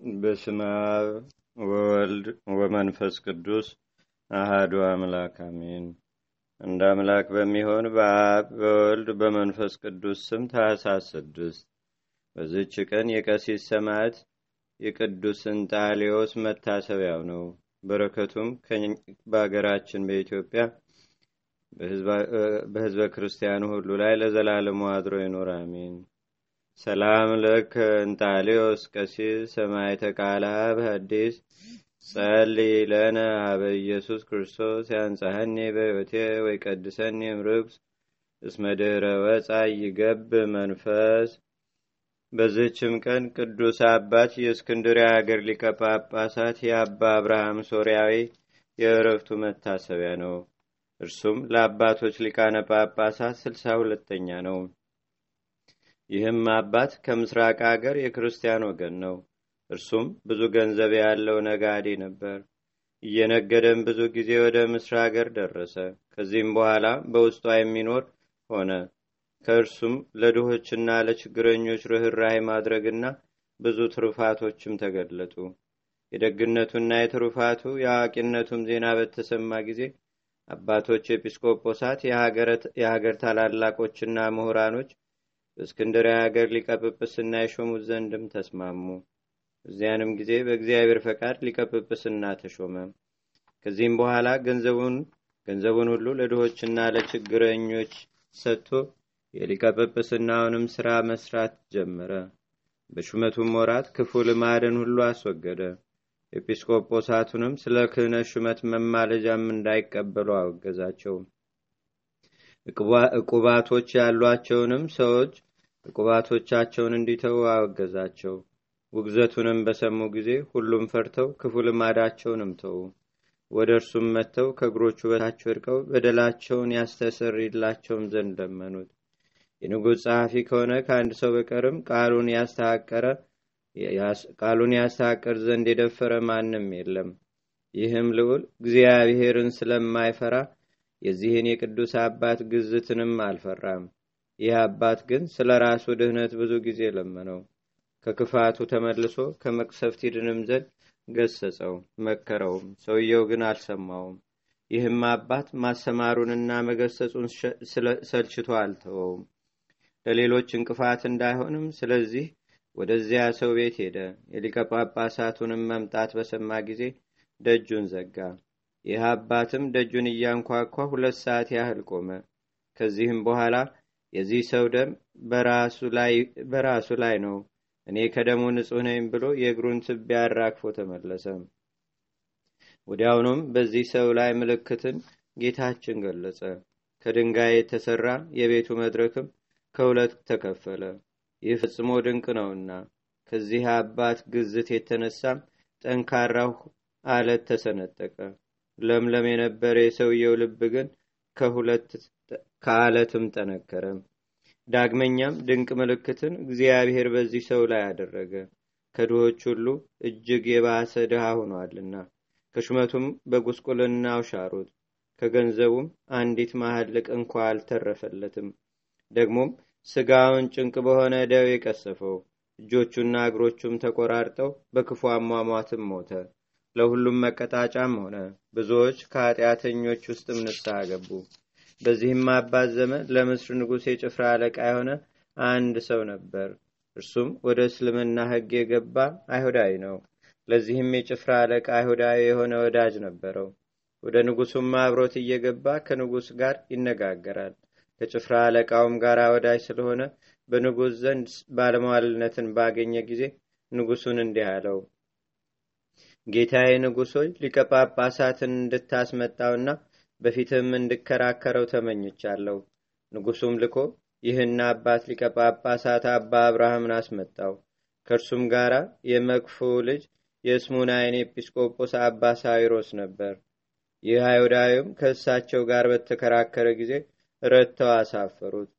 በስመ አብ ወወልድ ወመንፈስ ቅዱስ አሃዱ አምላክ አሜን። እንደ አምላክ በሚሆን በአብ በወልድ በመንፈስ ቅዱስ ስም ታኅሳስ ስድስት በዝች ቀን የቀሲስ ሰማዕት የቅዱስ እንጣሊዮስ መታሰቢያው ነው። በረከቱም በአገራችን በኢትዮጵያ በሕዝበ ክርስቲያኑ ሁሉ ላይ ለዘላለሙ አድሮ ይኖር አሜን። ሰላም ለከ እንጣሊዮስ ቀሲስ ሰማዕተ ቃለ አብ ሐዲስ ጸልይ ለነ ሀበ ኢየሱስ ክርስቶስ ያንጻሐኒ በሕይወቴ ወይቀድሰኒ እምርኩስ እስመ ድኅረ ወፃ ይገብ መንፈስ። በዝችም ቀን ቅዱስ አባት የእስክንድርያ አገር ሊቀ ጳጳሳት የአባ አብርሃም ሶርያዊ የእረፍቱ መታሰቢያ ነው። እርሱም ለአባቶች ሊቃነ ጳጳሳት ስልሳ ሁለተኛ ነው። ይህም አባት ከምስራቅ አገር የክርስቲያን ወገን ነው። እርሱም ብዙ ገንዘብ ያለው ነጋዴ ነበር። እየነገደም ብዙ ጊዜ ወደ ምስር አገር ደረሰ። ከዚህም በኋላ በውስጧ የሚኖር ሆነ። ከእርሱም ለድሆችና ለችግረኞች ርኅራኄ ማድረግና ብዙ ትሩፋቶችም ተገለጡ። የደግነቱና የትሩፋቱ የአዋቂነቱም ዜና በተሰማ ጊዜ አባቶች ኤጲስቆጶሳት፣ የሀገር ታላላቆችና ምሁራኖች በእስክንድርያ ሀገር ሊቀጵጵስና የሾሙት ዘንድም ተስማሙ። እዚያንም ጊዜ በእግዚአብሔር ፈቃድ ሊቀጵጵስና ተሾመ። ከዚህም በኋላ ገንዘቡን ገንዘቡን ሁሉ ለድሆችና ለችግረኞች ሰጥቶ የሊቀጵጵስናውንም ሥራ መስራት ጀመረ። በሹመቱም ወራት ክፉ ልማድን ሁሉ አስወገደ። ኤጲስቆጶሳቱንም ስለ ክህነት ሹመት መማለጃም እንዳይቀበሉ አወገዛቸው። ዕቁባቶች ያሏቸውንም ሰዎች ዕቁባቶቻቸውን እንዲተዉ አወገዛቸው። ውግዘቱንም በሰሙ ጊዜ ሁሉም ፈርተው ክፉ ልማዳቸውንም ተዉ። ወደ እርሱም መጥተው ከእግሮቹ በታች ወድቀው በደላቸውን ያስተሰርይላቸውም ዘንድ ለመኑት። የንጉሥ ጸሐፊ ከሆነ ከአንድ ሰው በቀርም ቃሉን ያስተሐቀረ ቃሉን ያስተሐቅር ዘንድ የደፈረ ማንም የለም። ይህም ልዑል እግዚአብሔርን ስለማይፈራ የዚህን የቅዱስ አባት ግዝትንም አልፈራም። ይህ አባት ግን ስለ ራሱ ድህነት ብዙ ጊዜ ለመነው። ከክፋቱ ተመልሶ ከመቅሰፍት ይድንም ዘንድ ገሰጸው፣ መከረውም። ሰውየው ግን አልሰማውም። ይህም አባት ማሰማሩንና መገሰጹን ሰልችቶ አልተወውም። ለሌሎች እንቅፋት እንዳይሆንም ስለዚህ ወደዚያ ሰው ቤት ሄደ። የሊቀ ጳጳሳቱንም መምጣት በሰማ ጊዜ ደጁን ዘጋ። ይህ አባትም ደጁን እያንኳኳ ሁለት ሰዓት ያህል ቆመ። ከዚህም በኋላ የዚህ ሰው ደም በራሱ ላይ ነው፣ እኔ ከደሙ ንጹሕ ነኝ ብሎ የእግሩን ትቢያ አራግፎ ተመለሰ። ወዲያውኑም በዚህ ሰው ላይ ምልክትን ጌታችን ገለጸ። ከድንጋይ የተሰራ የቤቱ መድረክም ከሁለት ተከፈለ። ይህ ፈጽሞ ድንቅ ነውና ከዚህ አባት ግዝት የተነሳም ጠንካራው አለት ተሰነጠቀ። ለምለም የነበረ የሰውየው ልብ ግን ከሁለት ከአለትም ጠነከረ። ዳግመኛም ድንቅ ምልክትን እግዚአብሔር በዚህ ሰው ላይ አደረገ። ከድሆች ሁሉ እጅግ የባሰ ድሃ ሆኗልና ከሹመቱም በጉስቁልናው ሻሩት። ከገንዘቡም አንዲት መሐልቅ እንኳ አልተረፈለትም። ደግሞም ስጋውን ጭንቅ በሆነ ደዌ ቀሰፈው። እጆቹና እግሮቹም ተቆራርጠው በክፉ አሟሟትም ሞተ። ለሁሉም መቀጣጫም ሆነ። ብዙዎች ከኃጢአተኞች ውስጥም ንስሐ ገቡ። በዚህም አባት ዘመን ለምስር ንጉሥ የጭፍራ አለቃ የሆነ አንድ ሰው ነበር። እርሱም ወደ እስልምና ሕግ የገባ አይሁዳዊ ነው። ለዚህም የጭፍራ አለቃ አይሁዳዊ የሆነ ወዳጅ ነበረው። ወደ ንጉሱም አብሮት እየገባ ከንጉሥ ጋር ይነጋገራል። ከጭፍራ አለቃውም ጋር ወዳጅ ስለሆነ በንጉሥ ዘንድ ባለሟልነትን ባገኘ ጊዜ ንጉሱን እንዲህ አለው። ጌታዬ ንጉስ ሆይ ሊቀ ጳጳሳትን እንድታስመጣውና በፊትም እንድከራከረው ተመኝቻለሁ። ንጉሱም ልኮ ይህን አባት ሊቀ ጳጳሳት አባ አብርሃምን አስመጣው። ከእርሱም ጋር የመክፉ ልጅ የስሙናይን ኤጲስቆጶስ አባ ሳይሮስ ነበር። ይህ አይሁዳዊም ከእሳቸው ጋር በተከራከረ ጊዜ ረድተው አሳፈሩት።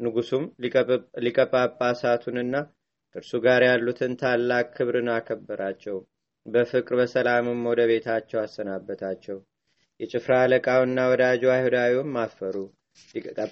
ንጉሱም ሊቀ ጳጳሳቱንና ከእርሱ ጋር ያሉትን ታላቅ ክብርን አከበራቸው። በፍቅር በሰላምም ወደ ቤታቸው አሰናበታቸው። የጭፍራ አለቃውና ወዳጁ አይሁዳዊውም አፈሩ።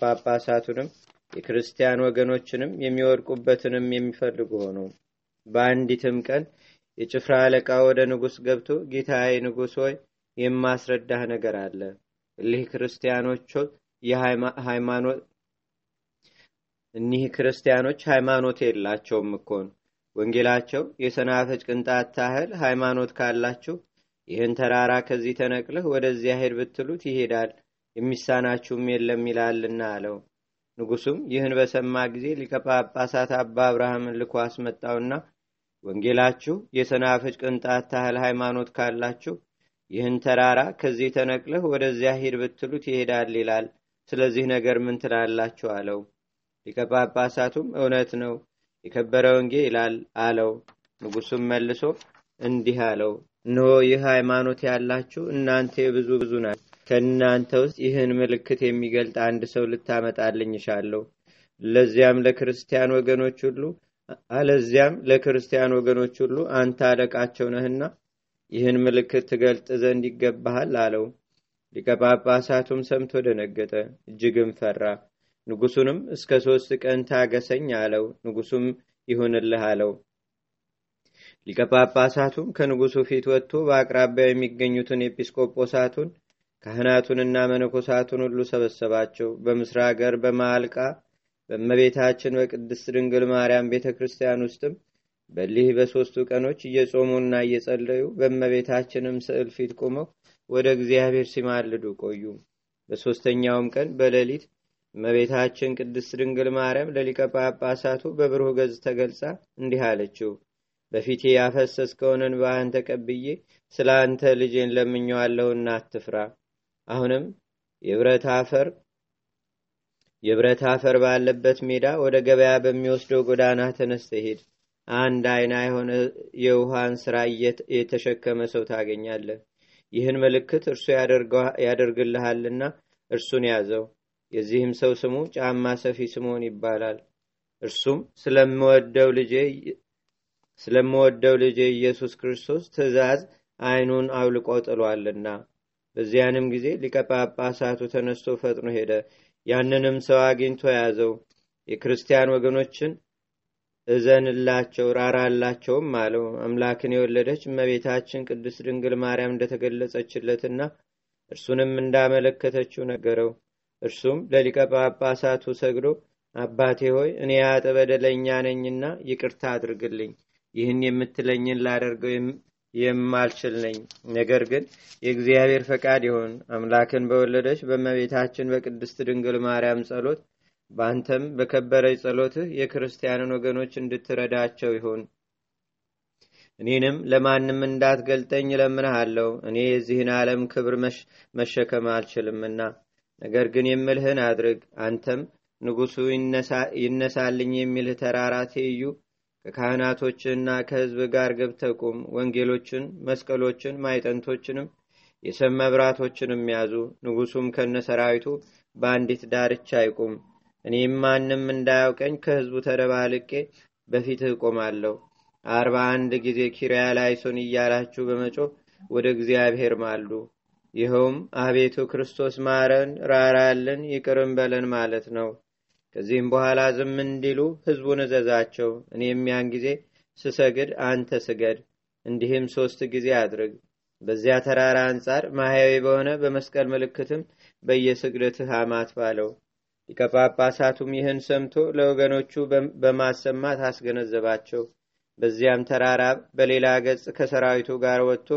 ጳጳሳቱንም የክርስቲያን ወገኖችንም የሚወድቁበትንም የሚፈልጉ ሆኑ። በአንዲትም ቀን የጭፍራ አለቃ ወደ ንጉሥ ገብቶ ጌታዬ ንጉሥ ሆይ የማስረዳህ ነገር አለ እሊህ ክርስቲያኖች እኒህ ክርስቲያኖች ሃይማኖት የላቸውም እኮን ወንጌላቸው የሰናፍጭ ቅንጣት ታህል ሃይማኖት ካላችሁ ይህን ተራራ ከዚህ ተነቅለህ ወደዚያ ሄድ ብትሉት ይሄዳል የሚሳናችሁም የለም ይላልና አለው። ንጉሱም ይህን በሰማ ጊዜ ሊቀ ጳጳሳት አባ አብርሃምን ልኮ አስመጣውና ወንጌላችሁ የሰናፍጭ ቅንጣት ታህል ሃይማኖት ካላችሁ ይህን ተራራ ከዚህ ተነቅለህ ወደዚያ ሂድ ብትሉት ይሄዳል ይላል። ስለዚህ ነገር ምን ትላላችሁ? አለው። ሊቀ ጳጳሳቱም እውነት ነው የከበረ ወንጌ ይላል አለው። ንጉሱም መልሶ እንዲህ አለው እነሆ ይህ ሃይማኖት ያላችሁ እናንተ የብዙ ብዙ ናት ከእናንተ ውስጥ ይህን ምልክት የሚገልጥ አንድ ሰው ልታመጣልኝ ይሻለሁ ለዚያም ለክርስቲያን ወገኖች ሁሉ አለዚያም ለክርስቲያን ወገኖች ሁሉ አንተ አለቃቸው ነህና ይህን ምልክት ትገልጥ ዘንድ ይገባሃል አለው። ሊቀ ሰምቶ ደነገጠ እጅግም ፈራ። ንጉሱንም እስከ ሶስት ቀን ታገሰኝ አለው። ንጉሱም ይሁንልህ አለው ሊቀ ጳጳሳቱም ከንጉሱ ፊት ወጥቶ በአቅራቢያው የሚገኙትን ኤጲስቆጶሳቱን ካህናቱንና መነኮሳቱን ሁሉ ሰበሰባቸው። በምስራ ሀገር በማልቃ በእመቤታችን በቅድስት ድንግል ማርያም ቤተ ክርስቲያን ውስጥም በሊህ በሦስቱ ቀኖች እየጾሙና እየጸለዩ በእመቤታችንም ስዕል ፊት ቆመው ወደ እግዚአብሔር ሲማልዱ ቆዩ። በሦስተኛውም ቀን በሌሊት እመቤታችን ቅድስት ድንግል ማርያም ለሊቀ ጳጳሳቱ በብሩህ ገጽ ተገልጻ እንዲህ አለችው በፊቴ ያፈሰስከውን እንባህን ተቀብዬ ስለ አንተ ልጄን ለምኘዋለሁና አትፍራ። አሁንም የብረት አፈር የብረት አፈር ባለበት ሜዳ ወደ ገበያ በሚወስደው ጎዳና ተነስተ ሄድ አንድ አይና የሆነ የውሃን ስራ የተሸከመ ሰው ታገኛለህ። ይህን ምልክት እርሱ ያደርግልሃልና እርሱን ያዘው። የዚህም ሰው ስሙ ጫማ ሰፊ ስምዖን ይባላል። እርሱም ስለምወደው ልጄ ኢየሱስ ክርስቶስ ትእዛዝ አይኑን አውልቆ ጥሏልና። በዚያንም ጊዜ ሊቀ ጳጳሳቱ ተነስቶ ፈጥኖ ሄደ። ያንንም ሰው አግኝቶ ያዘው። የክርስቲያን ወገኖችን እዘንላቸው ራራላቸውም አለው። አምላክን የወለደች እመቤታችን ቅድስት ድንግል ማርያም እንደተገለጸችለትና እርሱንም እንዳመለከተችው ነገረው። እርሱም ለሊቀ ጳጳሳቱ ሰግዶ አባቴ ሆይ እኔ ያጠ በደለኛ ነኝና ይቅርታ አድርግልኝ ይህን የምትለኝን ላደርገው የማልችል ነኝ። ነገር ግን የእግዚአብሔር ፈቃድ ይሆን አምላክን በወለደች በመቤታችን በቅድስት ድንግል ማርያም ጸሎት በአንተም በከበረች ጸሎትህ የክርስቲያንን ወገኖች እንድትረዳቸው ይሆን እኔንም ለማንም እንዳትገልጠኝ እለምንሃለሁ። እኔ የዚህን ዓለም ክብር መሸከም አልችልምና። ነገር ግን የምልህን አድርግ። አንተም ንጉሱ ይነሳልኝ የሚልህ ተራራ ትይዩ ከካህናቶችና ከህዝብ ጋር ገብተቁም ወንጌሎችን መስቀሎችን ማይጠንቶችንም የሰም መብራቶችንም ያዙ። ንጉሱም ከነሰራዊቱ በአንዲት ዳርቻ አይቁም እኔም ማንም እንዳያውቀኝ ከህዝቡ ተደባልቄ በፊትህ እቆማለሁ። አርባ አንድ ጊዜ ኪርያ ላይሶን እያላችሁ በመጮ ወደ እግዚአብሔር ማሉ። ይኸውም አቤቱ ክርስቶስ ማረን ራራልን ይቅርም በለን ማለት ነው ከዚህም በኋላ ዝም እንዲሉ ህዝቡን እዘዛቸው። እኔም ያን ጊዜ ስሰግድ አንተ ስገድ እንዲህም ሶስት ጊዜ አድርግ። በዚያ ተራራ አንጻር ማህያዊ በሆነ በመስቀል ምልክትም በየስግደትህ አማት ባለው። ሊቀጳጳሳቱም ይህን ሰምቶ ለወገኖቹ በማሰማት አስገነዘባቸው። በዚያም ተራራ በሌላ ገጽ ከሰራዊቱ ጋር ወጥቶ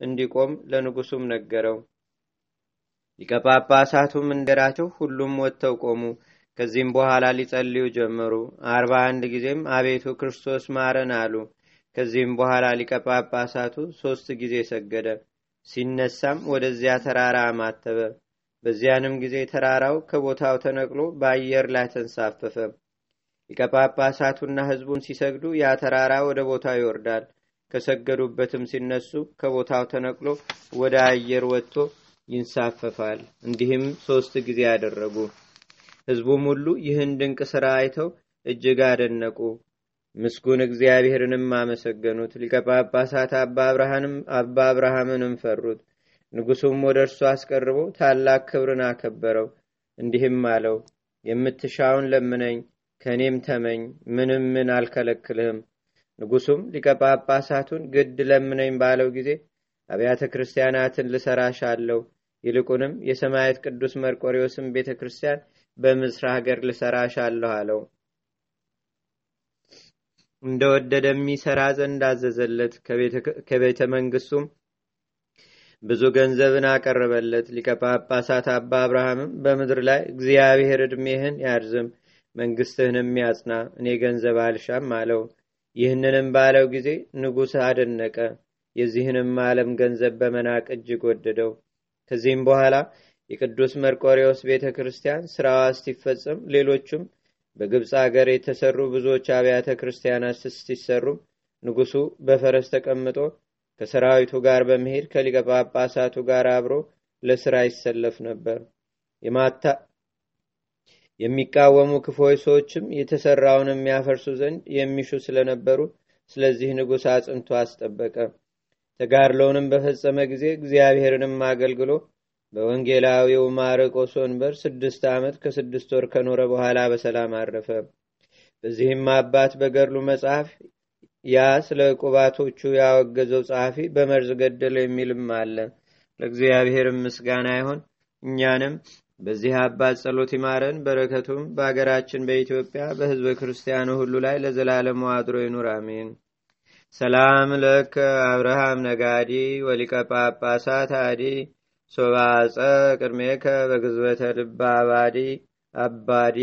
እንዲቆም ለንጉሱም ነገረው። ሊቀጳጳሳቱም እንደራቸው ሁሉም ወጥተው ቆሙ ከዚህም በኋላ ሊጸልዩ ጀመሩ። አርባ አንድ ጊዜም አቤቱ ክርስቶስ ማረን አሉ። ከዚህም በኋላ ሊቀጳጳሳቱ ሶስት ጊዜ ሰገደ። ሲነሳም ወደዚያ ተራራ አማተበ በዚያንም ጊዜ ተራራው ከቦታው ተነቅሎ በአየር ላይ ተንሳፈፈ። ሊቀጳጳሳቱና ህዝቡን ሲሰግዱ ያ ተራራ ወደ ቦታው ይወርዳል። ከሰገዱበትም ሲነሱ ከቦታው ተነቅሎ ወደ አየር ወጥቶ ይንሳፈፋል። እንዲህም ሶስት ጊዜ ያደረጉ ህዝቡም ሁሉ ይህን ድንቅ ሥራ አይተው እጅግ አደነቁ። ምስጉን እግዚአብሔርንም አመሰገኑት። ሊቀጳጳሳት አባ አብርሃምንም ፈሩት። ንጉሱም ወደ እርሱ አስቀርቦ ታላቅ ክብርን አከበረው። እንዲህም አለው የምትሻውን ለምነኝ ከእኔም ተመኝ ምንም ምን አልከለክልህም። ንጉሱም ሊቀ ጳጳሳቱን ግድ ለምነኝ ባለው ጊዜ አብያተ ክርስቲያናትን ልሰራሻለሁ ይልቁንም የሰማየት ቅዱስ መርቆሪዎስን ቤተ ክርስቲያን በምስራ ሀገር ልሰራሻለሁ አለው። እንደወደደ የሚሰራ ዘንድ አዘዘለት። ከቤተ መንግስቱም ብዙ ገንዘብን አቀረበለት። ሊቀ ጳጳሳት አባ አብርሃምም በምድር ላይ እግዚአብሔር ዕድሜህን ያርዝም መንግስትህንም ያጽና እኔ ገንዘብ አልሻም አለው። ይህንንም ባለው ጊዜ ንጉሥ አደነቀ። የዚህንም ዓለም ገንዘብ በመናቅ እጅግ ወደደው። ከዚህም በኋላ የቅዱስ መርቆሬዎስ ቤተ ክርስቲያን ስራዋ እስቲፈጸም ሌሎቹም በግብፅ አገር የተሰሩ ብዙዎች አብያተ ክርስቲያናት ሲሰሩም ንጉሱ በፈረስ ተቀምጦ ከሰራዊቱ ጋር በመሄድ ከሊቀ ጳጳሳቱ ጋር አብሮ ለስራ ይሰለፍ ነበር። የሚቃወሙ ክፎች ሰዎችም የተሰራውን የሚያፈርሱ ዘንድ የሚሹ ስለነበሩ ስለዚህ ንጉሥ አጽንቶ አስጠበቀ። ተጋድለውንም በፈጸመ ጊዜ እግዚአብሔርንም አገልግሎ በወንጌላዊው ማርቆስ ወንበር ስድስት ዓመት ከስድስት ወር ከኖረ በኋላ በሰላም አረፈ። በዚህም አባት በገድሉ መጽሐፍ ያ ስለ ቁባቶቹ ያወገዘው ጸሐፊ በመርዝ ገደለው የሚልም አለ። ለእግዚአብሔር ምስጋና ይሆን እኛንም በዚህ አባት ጸሎት ይማረን በረከቱም በአገራችን በኢትዮጵያ በህዝበ ክርስቲያኑ ሁሉ ላይ ለዘላለሙ አድሮ ይኑር አሜን። ሰላም ለከ አብርሃም ነጋዲ ወሊቀ ጳጳሳት አዲ ሶባጸ ቅድሜከ በግዝበተ ልባ አባዲ አባዲ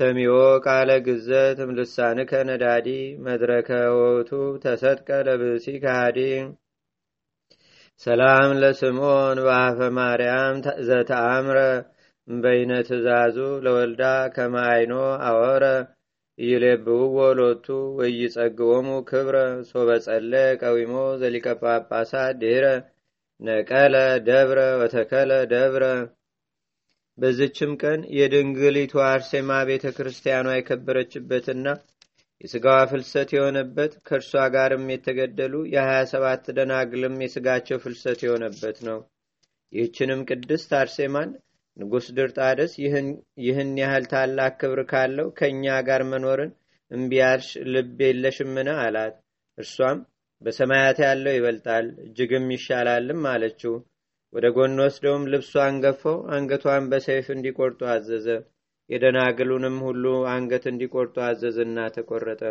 ሰሚዮ ቃለ ግዘት ምልሳንከ ነዳዲ መድረከ ወቱ ተሰጥቀ ለብሲ ካሃዲ ሰላም ለስምዖን በአፈ ማርያም ዘተአምረ በይነ ትእዛዙ ለወልዳ ከማይኖ አወረ ይሌብውዎ ሎቱ ወይጸግዎሙ ክብረ ሶበጸለ ቀዊሞ ዘሊቀ ጳጳሳት ድህረ ነቀለ ደብረ ወተከለ ደብረ። በዝችም ቀን የድንግሊቱ አርሴማ ቤተ ክርስቲያኗ የከበረችበትና የስጋዋ ፍልሰት የሆነበት ከእርሷ ጋርም የተገደሉ የሀያ ሰባት ደናግልም የስጋቸው ፍልሰት የሆነበት ነው። ይህችንም ቅድስት አርሴማን ንጉሥ ድርጣደስ ይህን ያህል ታላቅ ክብር ካለው ከእኛ ጋር መኖርን እምቢያልሽ ልብ የለሽምን? አላት። እርሷም በሰማያት ያለው ይበልጣል እጅግም ይሻላልም አለችው። ወደ ጎን ወስደውም ልብሷን ገፈው አንገቷን በሰይፍ እንዲቆርጡ አዘዘ። የደናግሉንም ሁሉ አንገት እንዲቆርጡ አዘዝና ተቆረጠ።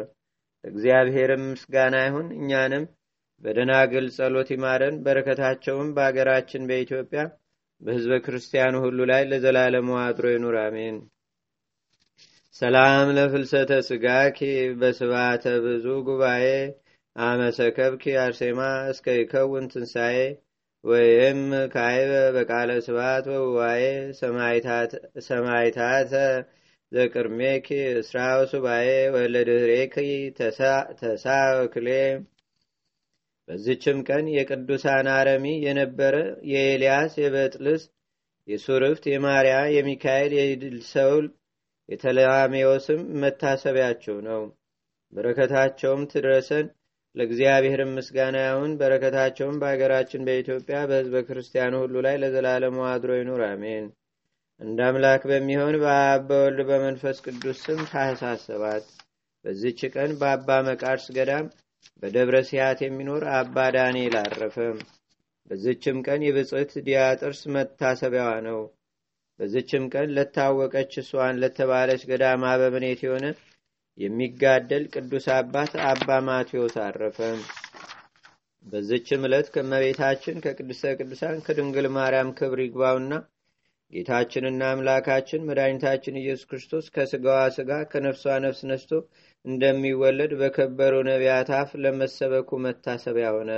እግዚአብሔርም ምስጋና ይሁን እኛንም በደናግል ጸሎት ይማረን በረከታቸውም በአገራችን በኢትዮጵያ በህዝበ ክርስቲያኑ ሁሉ ላይ ለዘላለሙ አድሮ ይኑር አሜን። ሰላም ለፍልሰተ ስጋኪ በስባተ ብዙ ጉባኤ አመሰከብኪ አርሴማ እስከ ይከውን ትንሣኤ ወይም ካይበ በቃለ ስባት ወውዋኤ ሰማይታተ ዘቅርሜኪ እስራው ሱባኤ ወለድህሬኪ ተሳክሌ በዚችም ቀን የቅዱሳን አረሚ የነበረ የኤልያስ የበጥልስ የሱርፍት የማርያ የሚካኤል የድልሰውል የተለሜዎስም መታሰቢያቸው ነው። በረከታቸውም ትድረሰን ለእግዚአብሔር ምስጋና ይሁን በረከታቸውም በሀገራችን በኢትዮጵያ በህዝበ ክርስቲያኑ ሁሉ ላይ ለዘላለሙ አድሮ ይኑር አሜን። እንደ አምላክ በሚሆን በአብ በወልድ በመንፈስ ቅዱስ ስም ሰባት በዚች ቀን በአባ መቃርስ ገዳም በደብረ ሲያት የሚኖር አባ ዳንኤል አረፈ። በዝችም ቀን የብጽት ዲያጥርስ መታሰቢያዋ ነው። በዝችም ቀን ለታወቀች እሷን ለተባለች ገዳማ በምኔት የሆነ የሚጋደል ቅዱስ አባት አባ ማቴዎስ አረፈ። በዝችም ዕለት ከመቤታችን ከቅድስተ ቅዱሳን ከድንግል ማርያም ክብር ይግባውና ጌታችንና አምላካችን መድኃኒታችን ኢየሱስ ክርስቶስ ከስጋዋ ስጋ ከነፍሷ ነፍስ ነስቶ እንደሚወለድ በከበሩ ነቢያት አፍ ለመሰበኩ መታሰቢያ ሆነ።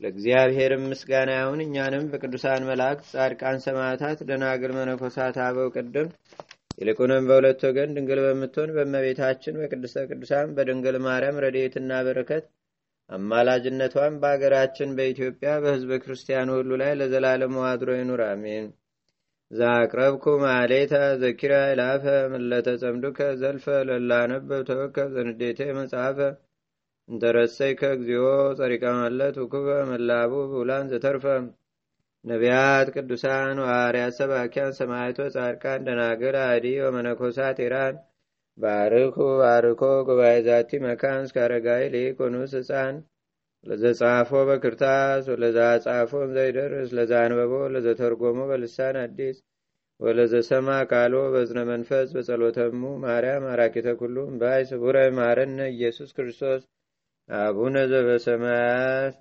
ለእግዚአብሔርም ምስጋና ይሁን። እኛንም በቅዱሳን መላእክት ጻድቃን ሰማዕታት ደናግል መነኮሳት አበው ቅድም ይልቁንም በሁለት ወገን ድንግል በምትሆን በመቤታችን በቅድስተ ቅዱሳን በድንግል ማርያም ረድኤትና በረከት አማላጅነቷን በአገራችን በኢትዮጵያ በህዝበ ክርስቲያኑ ሁሉ ላይ ለዘላለሙ አድሮ ይኑር አሜን። ዛቅረብኩ ማሌታ ዘኪራ ይላፈ ምለተ ጸምዱከ ዘልፈ ለላነበብ ተወከብ ዘንዴቴ መጽሐፈ እንተረሰይከ እግዚኦ ጸሪቀ መለት ውኩበ መላቡ ብውላን ዘተርፈ ነቢያት ቅዱሳን ዋርያት ሰባኪያን ሰማይቶ ጻድቃን ደናግል አዲ ወመነኮሳት ኢራን ባርኩ ባርኮ ጉባኤ ዛቲ መካን እስከ አረጋዊ ሊቆኑስ ህፃን ለዘጻፎ በክርታስ ወለዛ ጻፎን ዘይደርስ ለዛ አንበቦ ለዘተርጎሞ በልሳን አዲስ ወለዘሰማ ቃሎ በዝነ መንፈስ በጸሎተሙ ማርያም አራቂተ ኩሉም ባይ ስቡረ ማረነ ኢየሱስ ክርስቶስ አቡነ ዘበሰማያት